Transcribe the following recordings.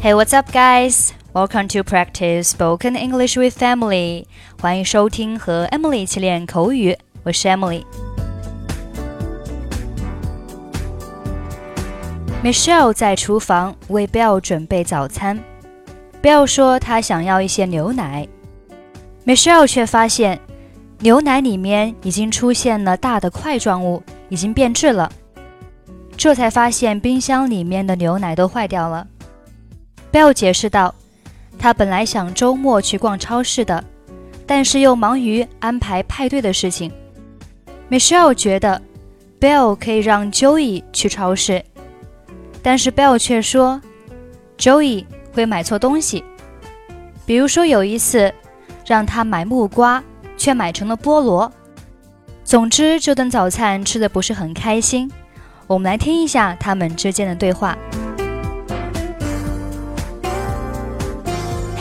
Hey, what's up, guys? Welcome to practice spoken English with Emily. 欢迎收听和 Emily 一起练口语。我是 Emily。Michelle 在厨房为 Bell 准备早餐。Bell 说他想要一些牛奶，Michelle 却发现牛奶里面已经出现了大的块状物，已经变质了。这才发现冰箱里面的牛奶都坏掉了。Bell 解释道：“他本来想周末去逛超市的，但是又忙于安排派对的事情。”Michelle 觉得 Bell 可以让 Joey 去超市，但是 Bell 却说 Joey 会买错东西，比如说有一次让他买木瓜，却买成了菠萝。总之，这顿早餐吃的不是很开心。我们来听一下他们之间的对话。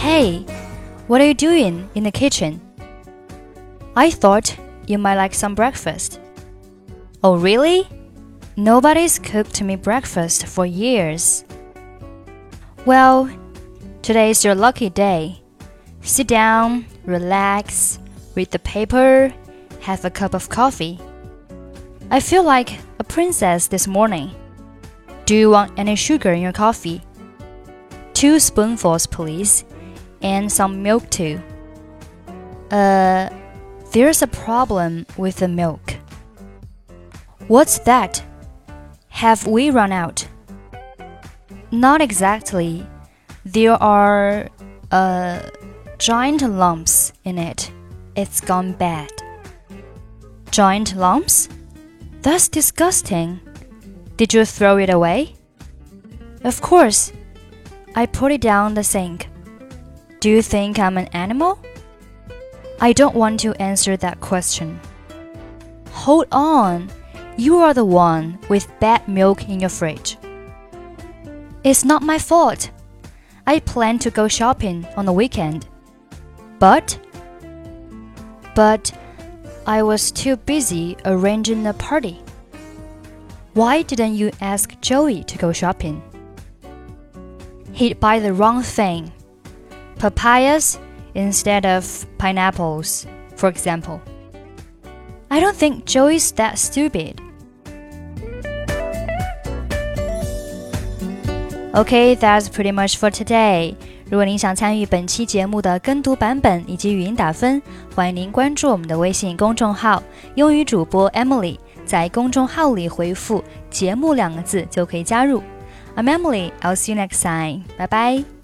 Hey, what are you doing in the kitchen? I thought you might like some breakfast. Oh, really? Nobody's cooked me breakfast for years. Well, today's your lucky day. Sit down, relax, read the paper, have a cup of coffee. I feel like a princess this morning. Do you want any sugar in your coffee? Two spoonfuls, please and some milk too. Uh, there's a problem with the milk. What's that? Have we run out? Not exactly. There are uh, giant lumps in it. It's gone bad. Giant lumps? That's disgusting. Did you throw it away? Of course. I put it down the sink. Do you think I'm an animal? I don't want to answer that question. Hold on. You are the one with bad milk in your fridge. It's not my fault. I plan to go shopping on the weekend. But. But I was too busy arranging a party. Why didn't you ask Joey to go shopping? He'd buy the wrong thing papayas instead of pineapples, for example. I don't think Joey's that stupid. Okay, that's pretty much for today. 如果您想参与本期节目的跟读版本以及语音打分，欢迎您关注我们的微信公众号“英语主播 Emily”。在公众号里回复“节目”两个字就可以加入。I'm Emily. I'll see you next time. 拜拜。